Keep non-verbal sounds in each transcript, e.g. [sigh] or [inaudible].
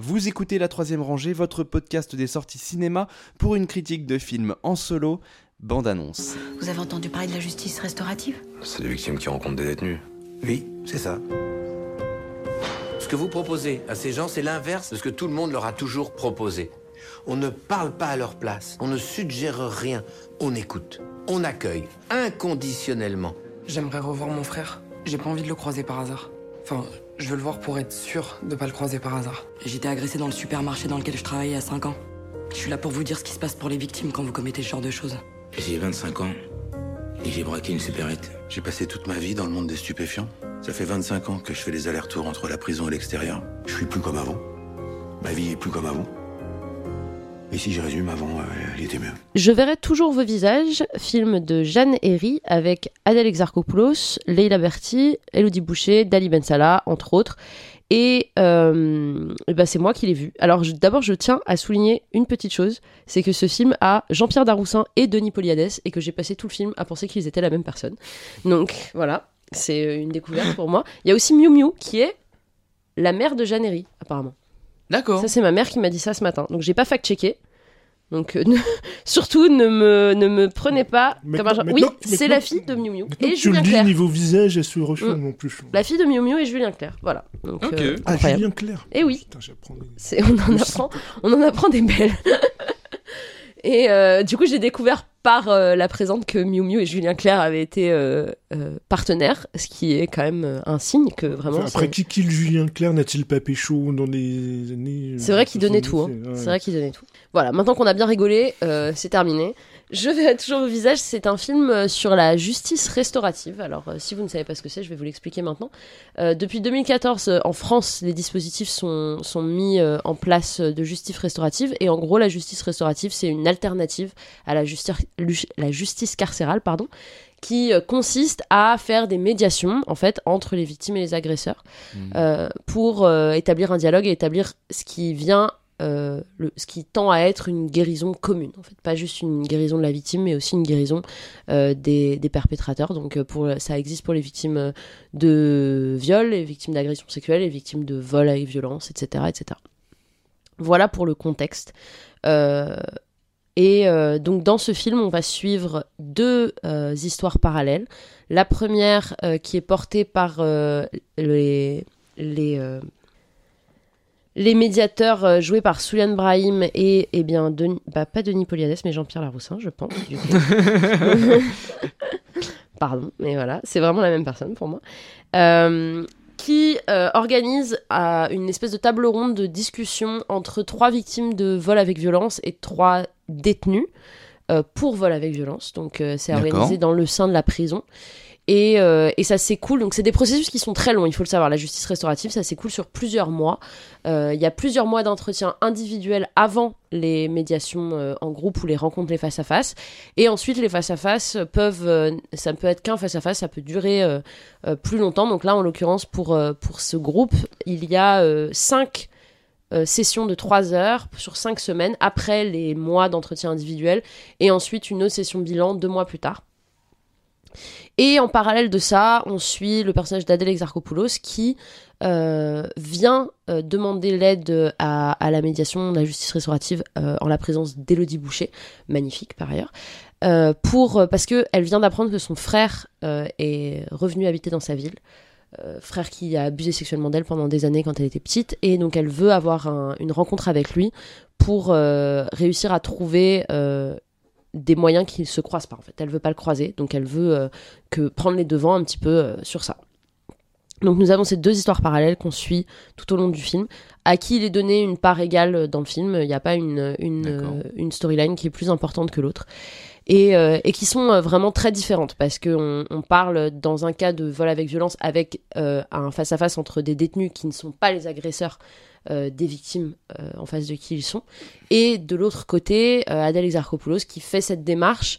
Vous écoutez La Troisième Rangée, votre podcast des sorties cinéma pour une critique de film en solo, bande-annonce. Vous avez entendu parler de la justice restaurative? C'est des victimes qui rencontrent des détenus. Oui, c'est ça. Ce que vous proposez à ces gens, c'est l'inverse de ce que tout le monde leur a toujours proposé. On ne parle pas à leur place, on ne suggère rien, on écoute, on accueille inconditionnellement. J'aimerais revoir mon frère. J'ai pas envie de le croiser par hasard. Enfin, je veux le voir pour être sûr de pas le croiser par hasard. J'étais agressé dans le supermarché dans lequel je travaillais à 5 ans. Je suis là pour vous dire ce qui se passe pour les victimes quand vous commettez ce genre de choses. J'ai 25 ans et j'ai braqué une supérette. J'ai passé toute ma vie dans le monde des stupéfiants. Ça fait 25 ans que je fais les allers-retours entre la prison et l'extérieur. Je suis plus comme avant. Ma vie est plus comme avant. Et si je résume, avant, euh, elle était mieux. Je verrai toujours vos visages, film de Jeanne Herry avec Adèle Exarchopoulos, Leila Berti, Elodie Boucher, Dali Ben Salah, entre autres. Et, euh, et ben c'est moi qui l'ai vu. Alors je- d'abord, je tiens à souligner une petite chose, c'est que ce film a Jean-Pierre Daroussin et Denis Poliades, et que j'ai passé tout le film à penser qu'ils étaient la même personne. Donc voilà, c'est une découverte pour moi. Il y a aussi Miu Miu, qui est la mère de Jeanne Herry, apparemment. D'accord. Ça, c'est ma mère qui m'a dit ça ce matin. Donc, j'ai pas fact-checké. Donc, euh, [laughs] ne- surtout, ne me, ne me prenez pas comme un genre- Oui, c'est la fille de Miu Miu et que tu le Julien dis, Clerc. niveau visage, elle se reçoit Mm. non plus. La fille de Miu Miu et Julien Clerc. Voilà. Donc, Ok. euh, Ah. Julien Clerc. Et oui, Putain, j'apprends des- c'est, on, en Oui, apprend, on en apprend des belles. [laughs] et euh, du coup, j'ai découvert par euh, la présente que Miu Miu et Julien Clerc avaient été euh, partenaires, ce qui est quand même un signe que vraiment. Enfin, après, qui kill Julien Clerc n'a-t-il pas pécho dans les années. C'est vrai qu'il donnait tout. hein. Ouais. C'est vrai qu'il donnait tout. Voilà, maintenant qu'on a bien rigolé, c'est terminé. Je vais toujours au visage. C'est un film euh, sur la justice restaurative. Alors, euh, si vous ne savez pas ce que c'est, je vais vous l'expliquer maintenant. Euh, depuis 2014, euh, en France, les dispositifs sont, sont mis euh, en place de justice restaurative. Et en gros, la justice restaurative, c'est une alternative à la, justi- lu- la justice carcérale, pardon, qui consiste à faire des médiations, en fait, entre les victimes et les agresseurs, euh, pour euh, établir un dialogue et établir ce qui vient euh, ce qui tend à être une guérison commune, en fait, pas juste une guérison de la victime, mais aussi une guérison euh, des, des perpétrateurs. Donc, euh, pour, ça existe pour les victimes de viol, les victimes d'agression sexuelle, les victimes de vol avec violence, etc., etc. Voilà pour le contexte. Et donc dans ce film, on va suivre deux histoires parallèles. La première qui est portée par les, les, les médiateurs euh, joués par Souliane Brahim et, eh bien, Denis- bah, pas Denis Poliades, mais Jean-Pierre Laroussin, je pense. du coup. [laughs] Pardon, mais voilà, c'est vraiment la même personne pour moi. Euh, qui euh, organise euh, une espèce de table ronde de discussion entre trois victimes de vol avec violence et trois détenus pour vol avec violence. Donc c'est organisé dans le sein de la prison. Et, euh, et ça s'écoule, donc c'est des processus qui sont très longs, il faut le savoir. La justice restaurative, ça s'écoule sur plusieurs mois. Euh, Il y a plusieurs mois d'entretien individuel avant les médiations euh, en groupe ou les rencontres, les face-à-face. Et ensuite, les face-à-face peuvent, ça ne peut être qu'un face-à-face, ça peut durer plus longtemps. Donc là, en l'occurrence, pour, pour ce groupe, il y a cinq euh, sessions de trois heures sur cinq semaines après les mois d'entretien individuel et ensuite une autre session bilan deux mois plus tard. Et en parallèle de ça, on suit le personnage d'Adèle Exarchopoulos qui euh, vient euh, demander l'aide à, la médiation de la justice restaurative euh, en la présence d'Élodie Boucher, magnifique par ailleurs, pour, parce qu'elle vient d'apprendre que son frère est revenu habiter dans sa ville. Frère qui a abusé sexuellement d'elle pendant des années quand elle était petite et donc elle veut avoir un- une rencontre avec lui pour réussir à trouver des moyens qui ne se croisent pas en fait. Elle veut pas le croiser, donc elle veut euh, que prendre les devants un petit peu euh, sur ça. Donc nous avons ces deux histoires parallèles qu'on suit tout au long du film, à qui il est donné une part égale dans le film. Il n'y a pas une, une, euh, une storyline qui est plus importante que l'autre. Et, euh, et qui sont euh, vraiment très différentes parce qu'on on parle dans un cas de vol avec violence avec euh, un face-à-face entre des détenus qui ne sont pas les agresseurs des victimes en face de qui ils sont. Et de l'autre côté, Adèle Exarchopoulos qui fait cette démarche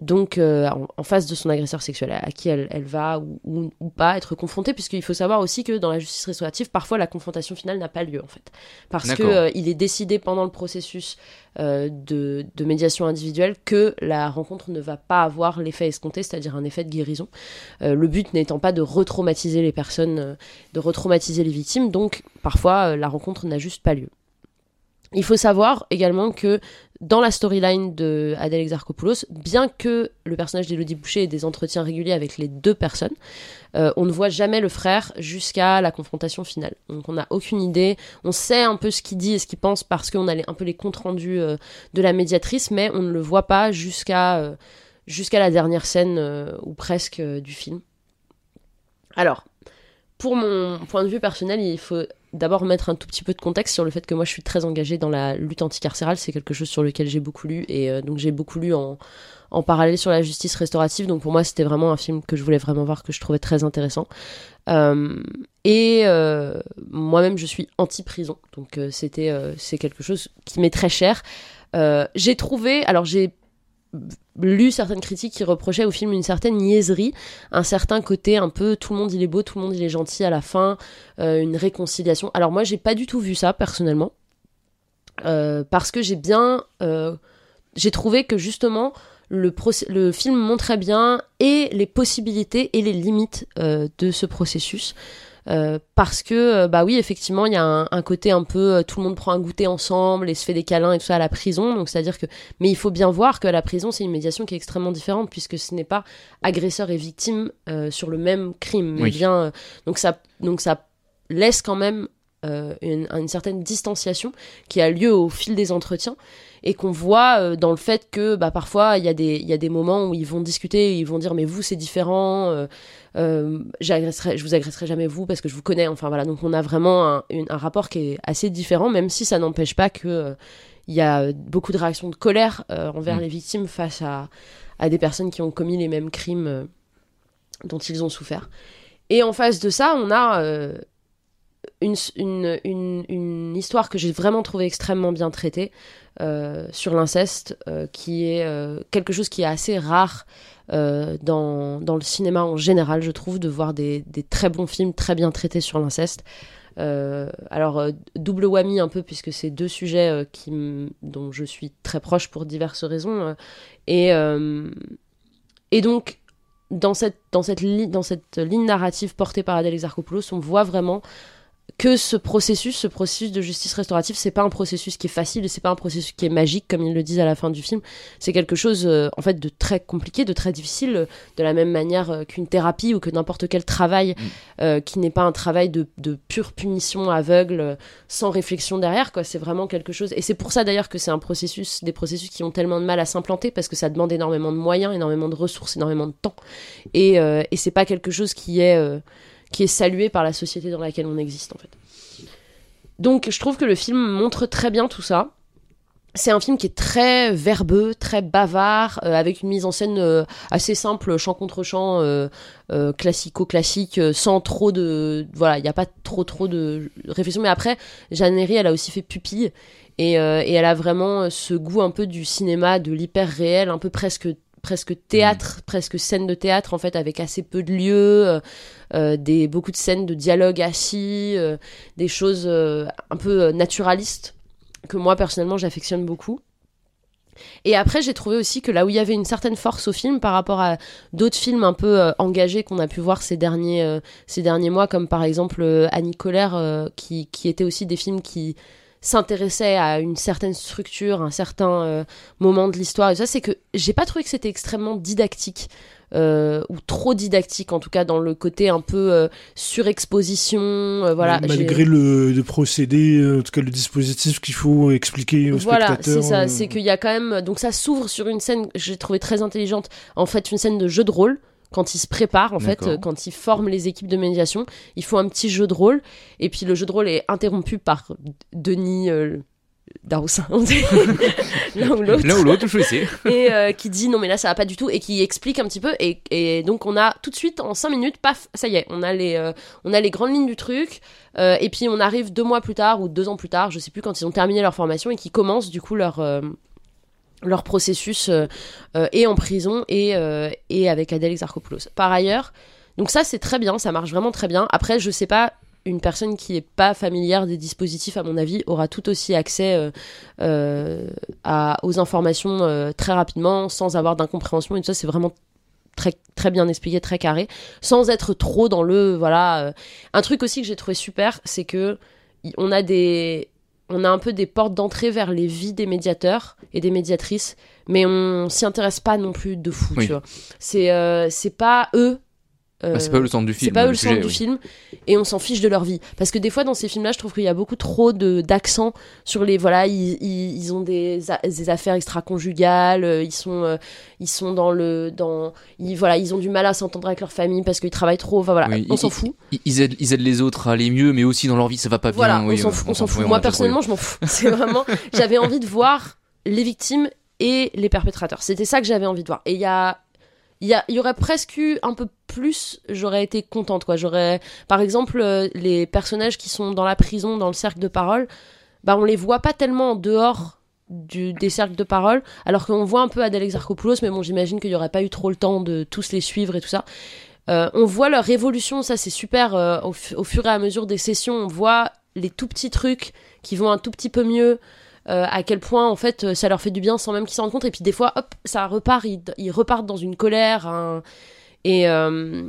donc euh, en, face de son agresseur sexuel, à, qui elle, elle va ou, ou- ou pas être confrontée, puisqu'il faut savoir aussi que dans la justice restaurative, parfois la confrontation finale n'a pas lieu en fait, parce que euh, il est décidé pendant le processus euh, de, de médiation individuelle que la rencontre ne va pas avoir l'effet escompté, c'est-à-dire un effet de guérison. Euh, le but n'étant pas de retraumatiser les personnes, de retraumatiser les victimes, donc parfois la rencontre n'a juste pas lieu. Il faut savoir également que dans la storyline de Adèle Exarchopoulos, bien que le personnage d'Élodie Boucher ait des entretiens réguliers avec les deux personnes, euh, on ne voit jamais le frère jusqu'à la confrontation finale. Donc on n'a aucune idée, on sait un peu ce qu'il dit et ce qu'il pense parce qu'on a un peu les comptes rendus euh, de la médiatrice, mais on ne le voit pas jusqu'à euh, jusqu'à la dernière scène ou presque du film. Alors, pour mon point de vue personnel, il faut d'abord mettre un tout petit peu de contexte sur le fait que moi je suis très engagée dans la lutte anticarcérale. C'est quelque chose sur lequel j'ai beaucoup lu et euh, donc j'ai beaucoup lu en, en parallèle sur la justice restaurative. Donc pour moi c'était vraiment un film que je voulais vraiment voir, que je trouvais très intéressant. Euh, et euh, moi-même je suis anti-prison, donc c'était c'est quelque chose qui m'est très cher. J'ai trouvé, alors j'ai lu certaines critiques qui reprochaient au film une certaine niaiserie, un certain côté un peu tout le monde il est beau, tout le monde il est gentil à la fin, euh, une réconciliation. Alors moi j'ai pas du tout vu ça personnellement, Euh, parce que j'ai bien, euh, j'ai trouvé que justement le, le film montrait bien et les possibilités et les limites de ce processus. Euh, parce que, euh, bah oui, effectivement, il y a un, un côté un peu, euh, tout le monde prend un goûter ensemble et se fait des câlins et tout ça à la prison. Donc, c'est-à-dire que, mais il faut bien voir que la prison, c'est une médiation qui est extrêmement différente puisque ce n'est pas agresseur et victime euh, sur le même crime, mais Oui. bien, donc ça, donc ça laisse quand même euh, une, une certaine distanciation qui a lieu au fil des entretiens et qu'on voit euh, dans le fait que bah, parfois il y, a des- y a des moments où ils vont discuter, ils vont dire mais vous c'est différent, euh, euh, je vous agresserai jamais vous parce que je vous connais, enfin voilà, donc on a vraiment un, une- un rapport qui est assez différent, même si ça n'empêche pas que il y a beaucoup de réactions de colère envers Mm. les victimes face à, à des personnes qui ont commis les mêmes crimes dont ils ont souffert. Et en face de ça, on a une, une, une, une histoire que j'ai vraiment trouvée extrêmement bien traitée euh, sur l'inceste, euh, qui est euh, quelque chose qui est assez rare dans, dans le cinéma en général, je trouve, de voir des, des très bons films très bien traités sur l'inceste. Alors, double whammy un peu, puisque c'est deux sujets qui, dont je suis très proche pour diverses raisons. et, et donc, dans cette, dans, cette dans cette ligne narrative portée par Adèle Exarchopoulos, on voit vraiment que ce processus, ce processus de justice restaurative, c'est pas un processus qui est facile et c'est pas un processus qui est magique, comme ils le disent à la fin du film. C'est quelque chose, euh, en fait, de très compliqué, de très difficile, euh, de la même manière euh, qu'une thérapie ou que n'importe quel travail euh, qui n'est pas un travail de, de pure punition aveugle, sans réflexion derrière, quoi. C'est vraiment quelque chose. Et c'est pour ça d'ailleurs que c'est un processus, des processus qui ont tellement de mal à s'implanter parce que ça demande énormément de moyens, énormément de ressources, énormément de temps. Et, et c'est pas quelque chose qui est, qui est salué par la société dans laquelle on existe, en fait. Donc, je trouve que le film montre très bien tout ça. C'est un film qui est très verbeux, très bavard, euh, avec une mise en scène euh, assez simple, chant contre chant, euh, classico-classique, sans trop de... Voilà, il n'y a pas trop trop de réflexion. Mais après, Jeanne Herry, elle a aussi fait Pupille, et, et elle a vraiment ce goût un peu du cinéma, de l'hyper réel, un peu presque presque théâtre, presque scène de théâtre en fait, avec assez peu de lieux, euh, euh, des beaucoup de scènes de dialogue assis, euh, des choses euh, un peu naturalistes que moi personnellement j'affectionne beaucoup. Et après, j'ai trouvé aussi que là où il y avait une certaine force au film par rapport à d'autres films un peu engagés qu'on a pu voir ces derniers, ces derniers mois, comme par exemple Annie Colère, qui, qui étaient aussi des films qui s'intéressaient à une certaine structure, un certain euh, moment de l'histoire. Et ça, c'est que j'ai pas trouvé que c'était extrêmement didactique. euh, ou trop didactique en tout cas dans le côté un peu euh, surexposition euh, voilà Malgré le, le procédé, en tout cas le dispositif qu'il faut expliquer au Voilà, c'est ça. C'est qu'il y a quand même. Donc ça s'ouvre sur une scène que j'ai trouvé très intelligente. En fait, une scène de jeu de rôle. Quand ils se préparent, en fait, euh, quand ils forment les équipes de médiation, il faut un petit jeu de rôle. Et puis le jeu de rôle est interrompu par Denis euh, Daroussin, [laughs] l'un ou l'autre. L'un ou l'autre, choisissez. [laughs] et euh, qui dit non mais là ça va pas du tout et qui explique un petit peu. Et, et donc on a tout de suite en 5 minutes paf ça y est on a les euh, on a les grandes lignes du truc. Et puis on arrive deux mois plus tard ou deux ans plus tard je sais plus quand ils ont terminé leur formation et qui commencent du coup leur leur processus euh, euh, et en prison et, euh, et avec Adèle Exarchopoulos. Par ailleurs, donc ça c'est très bien, ça marche vraiment très bien. Après, je sais pas, une personne qui n'est pas familière des dispositifs, à mon avis, aura tout aussi accès aux informations très rapidement, sans avoir d'incompréhension. Et ça, c'est vraiment très, très bien expliqué, très carré, sans être trop dans le. Voilà. Un truc aussi que j'ai trouvé super, c'est que on a des. On a un peu des portes d'entrée vers les vies des médiateurs et des médiatrices, mais on s'y intéresse pas non plus de fou, Oui. tu vois. C'est euh, c'est pas eux. Bah, c'est euh, pas eux le centre du c'est film. pas eux le le sujet, centre du oui. film et on s'en fiche de leur vie parce que des fois dans ces films là je trouve qu'il y a beaucoup trop d'accent sur les voilà ils, ils, ils ont des, des affaires extra-conjugales euh, ils sont euh, ils sont dans le dans ils voilà ils ont du mal à s'entendre avec leur famille parce qu'ils travaillent trop enfin voilà Oui, on s'en fout Ils, aident, ils aident les autres à aller mieux, mais aussi dans leur vie, ça va pas voilà bien. on oui, s'en fout, on oui, fout. on moi personnellement je m'en fous [laughs] c'est vraiment j'avais envie de voir les victimes et les perpétrateurs c'était ça que j'avais envie de voir et il y a il y, aurait presque eu un peu plus, j'aurais été contente, quoi. J'aurais, par exemple, euh, les personnages qui sont dans la prison, dans le cercle de parole, bah, on les voit pas tellement en dehors du, des cercles de parole, alors qu'on voit un peu Adèle Exarchopoulos, mais bon, j'imagine qu'il y aurait pas eu trop le temps de tous les suivre et tout ça. Euh, on voit leur évolution, ça c'est super, euh, au, au fur et à mesure des sessions, on voit les tout petits trucs qui vont un tout petit peu mieux, euh, à quel point en fait euh, ça leur fait du bien sans même qu'ils s'en rendent compte, et puis des fois, hop, ça repart, ils, repartent dans une colère, et, euh,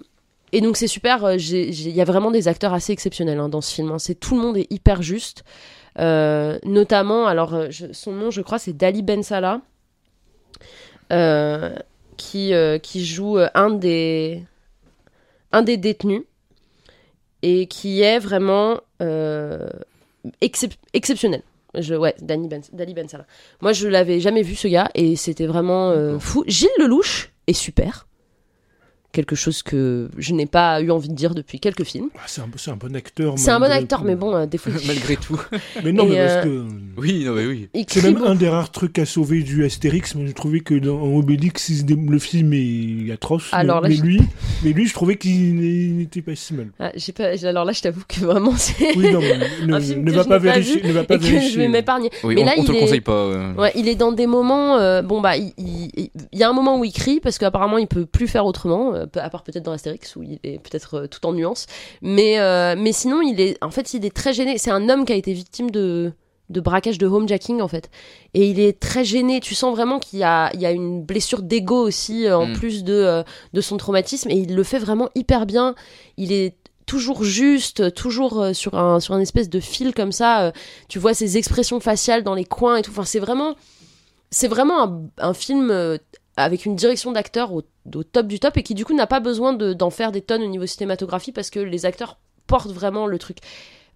et donc c'est super, il y a vraiment des acteurs assez exceptionnels hein, dans ce film, hein. c'est tout le monde est hyper juste, notamment, alors son nom je crois c'est Dali Ben Salah, qui, qui joue un des, un des détenus, et qui est vraiment excep- exceptionnel. Je, ouais, Dani ben, Dali Ben Salah. Moi, je l'avais jamais vu ce gars et c'était vraiment euh, fou. Gilles Lelouch est super. Quelque chose que je n'ai pas eu envie de dire depuis quelques films. Ah, c'est un, c'est un bon acteur. C'est un bon acteur, tout. mais bon, euh, des fois. [laughs] Malgré tout. [laughs] Mais non, Et, mais parce euh, que. Oui, non, mais oui. il C'est même beaucoup. un des rares trucs à sauver du Astérix, mais je trouvais que dans Obélix, le film est atroce. Alors mais, là, mais lui, mais lui, je trouvais qu'il n'était pas si mal. Ah, j'ai pas... Alors là, je t'avoue que vraiment, c'est. Oui, non, mais [laughs] ne, un film ne que va je pas vérifier, ne va pas et que vérifier. je vais m'épargner. Oui, Mais on, là, on te il le est- conseille pas. euh. Ouais, il est dans des moments. euh, bon, bah, il, il- y a un moment où il crie parce qu'apparemment il peut plus faire autrement, à part peut-être dans Astérix où il est peut-être euh, tout en nuances. Mais, euh, mais sinon, il est, en fait, il est très gêné. C'est un homme qui a été victime de, de braquage de homejacking en fait. Et il est très gêné. Tu sens vraiment qu'il y a, il y a une blessure d'ego aussi euh, en Mm. plus de, euh, de son traumatisme. Et il le fait vraiment hyper bien. Il est toujours juste, toujours euh, sur un sur un espèce de fil comme ça. euh, tu vois ses expressions faciales dans les coins et tout. Enfin, c'est vraiment c'est vraiment un, un film euh, avec une direction d'acteur au, top du top et qui du coup n'a pas besoin de- d'en faire des tonnes au niveau cinématographie parce que les acteurs portent vraiment le truc.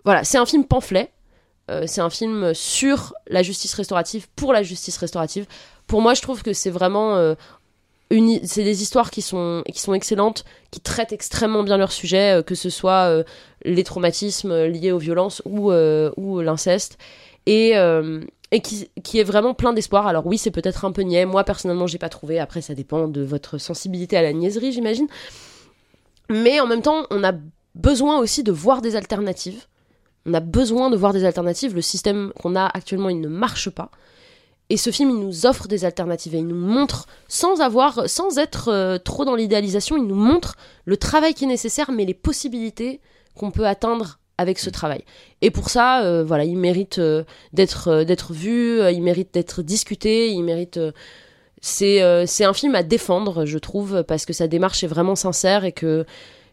Voilà, c'est un film pamphlet. Euh, c'est un film sur la justice restaurative pour la justice restaurative. Pour moi, je trouve que c'est vraiment euh, c'est des histoires qui sont qui sont excellentes, qui traitent extrêmement bien leur sujet, euh, que ce soit euh, les traumatismes liés aux violences ou ou l'inceste et et qui, qui est vraiment plein d'espoir. Alors oui, c'est peut-être un peu niais. Moi, personnellement, j'ai pas trouvé. Après, ça dépend de votre sensibilité à la niaiserie, j'imagine. Mais en même temps, on a besoin aussi de voir des alternatives. On a besoin de voir des alternatives. Le système qu'on a actuellement, il ne marche pas. Et ce film, il nous offre des alternatives et il nous montre, sans avoir, sans être euh, trop dans l'idéalisation, il nous montre le travail qui est nécessaire, mais les possibilités qu'on peut atteindre avec ce travail. Et pour ça, euh, voilà, il mérite euh, d'être euh, d'être vu, il mérite d'être discuté, il mérite. c'est c'est un film à défendre, je trouve, parce que sa démarche est vraiment sincère et que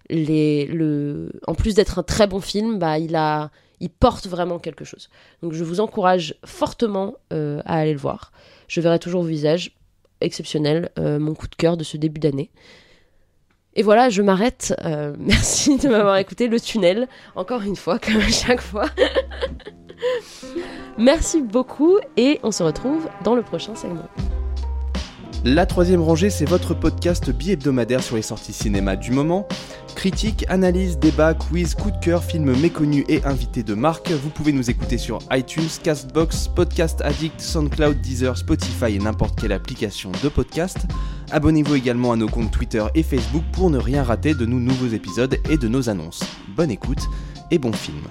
les le en plus d'être un très bon film, bah il a il porte vraiment quelque chose. Donc je vous encourage fortement à aller le voir. Je verrai toujours vos visages exceptionnel, mon coup de cœur de ce début d'année. Et voilà, je m'arrête. Euh, [laughs] merci de m'avoir écouté. Le tunnel, encore une fois, comme à chaque fois. [laughs] merci beaucoup et on se retrouve dans le prochain segment. La troisième rangée, c'est votre podcast bi-hebdomadaire sur les sorties cinéma du moment. Critique, analyse, débat, quiz, coup de cœur, films méconnus et invités de marque. Vous pouvez nous écouter sur iTunes, Castbox, Podcast Addict, SoundCloud, Deezer, Spotify et n'importe quelle application de podcast. Abonnez-vous également à nos comptes Twitter et Facebook pour ne rien rater de nos nouveaux épisodes et de nos annonces. Bonne écoute et bon film.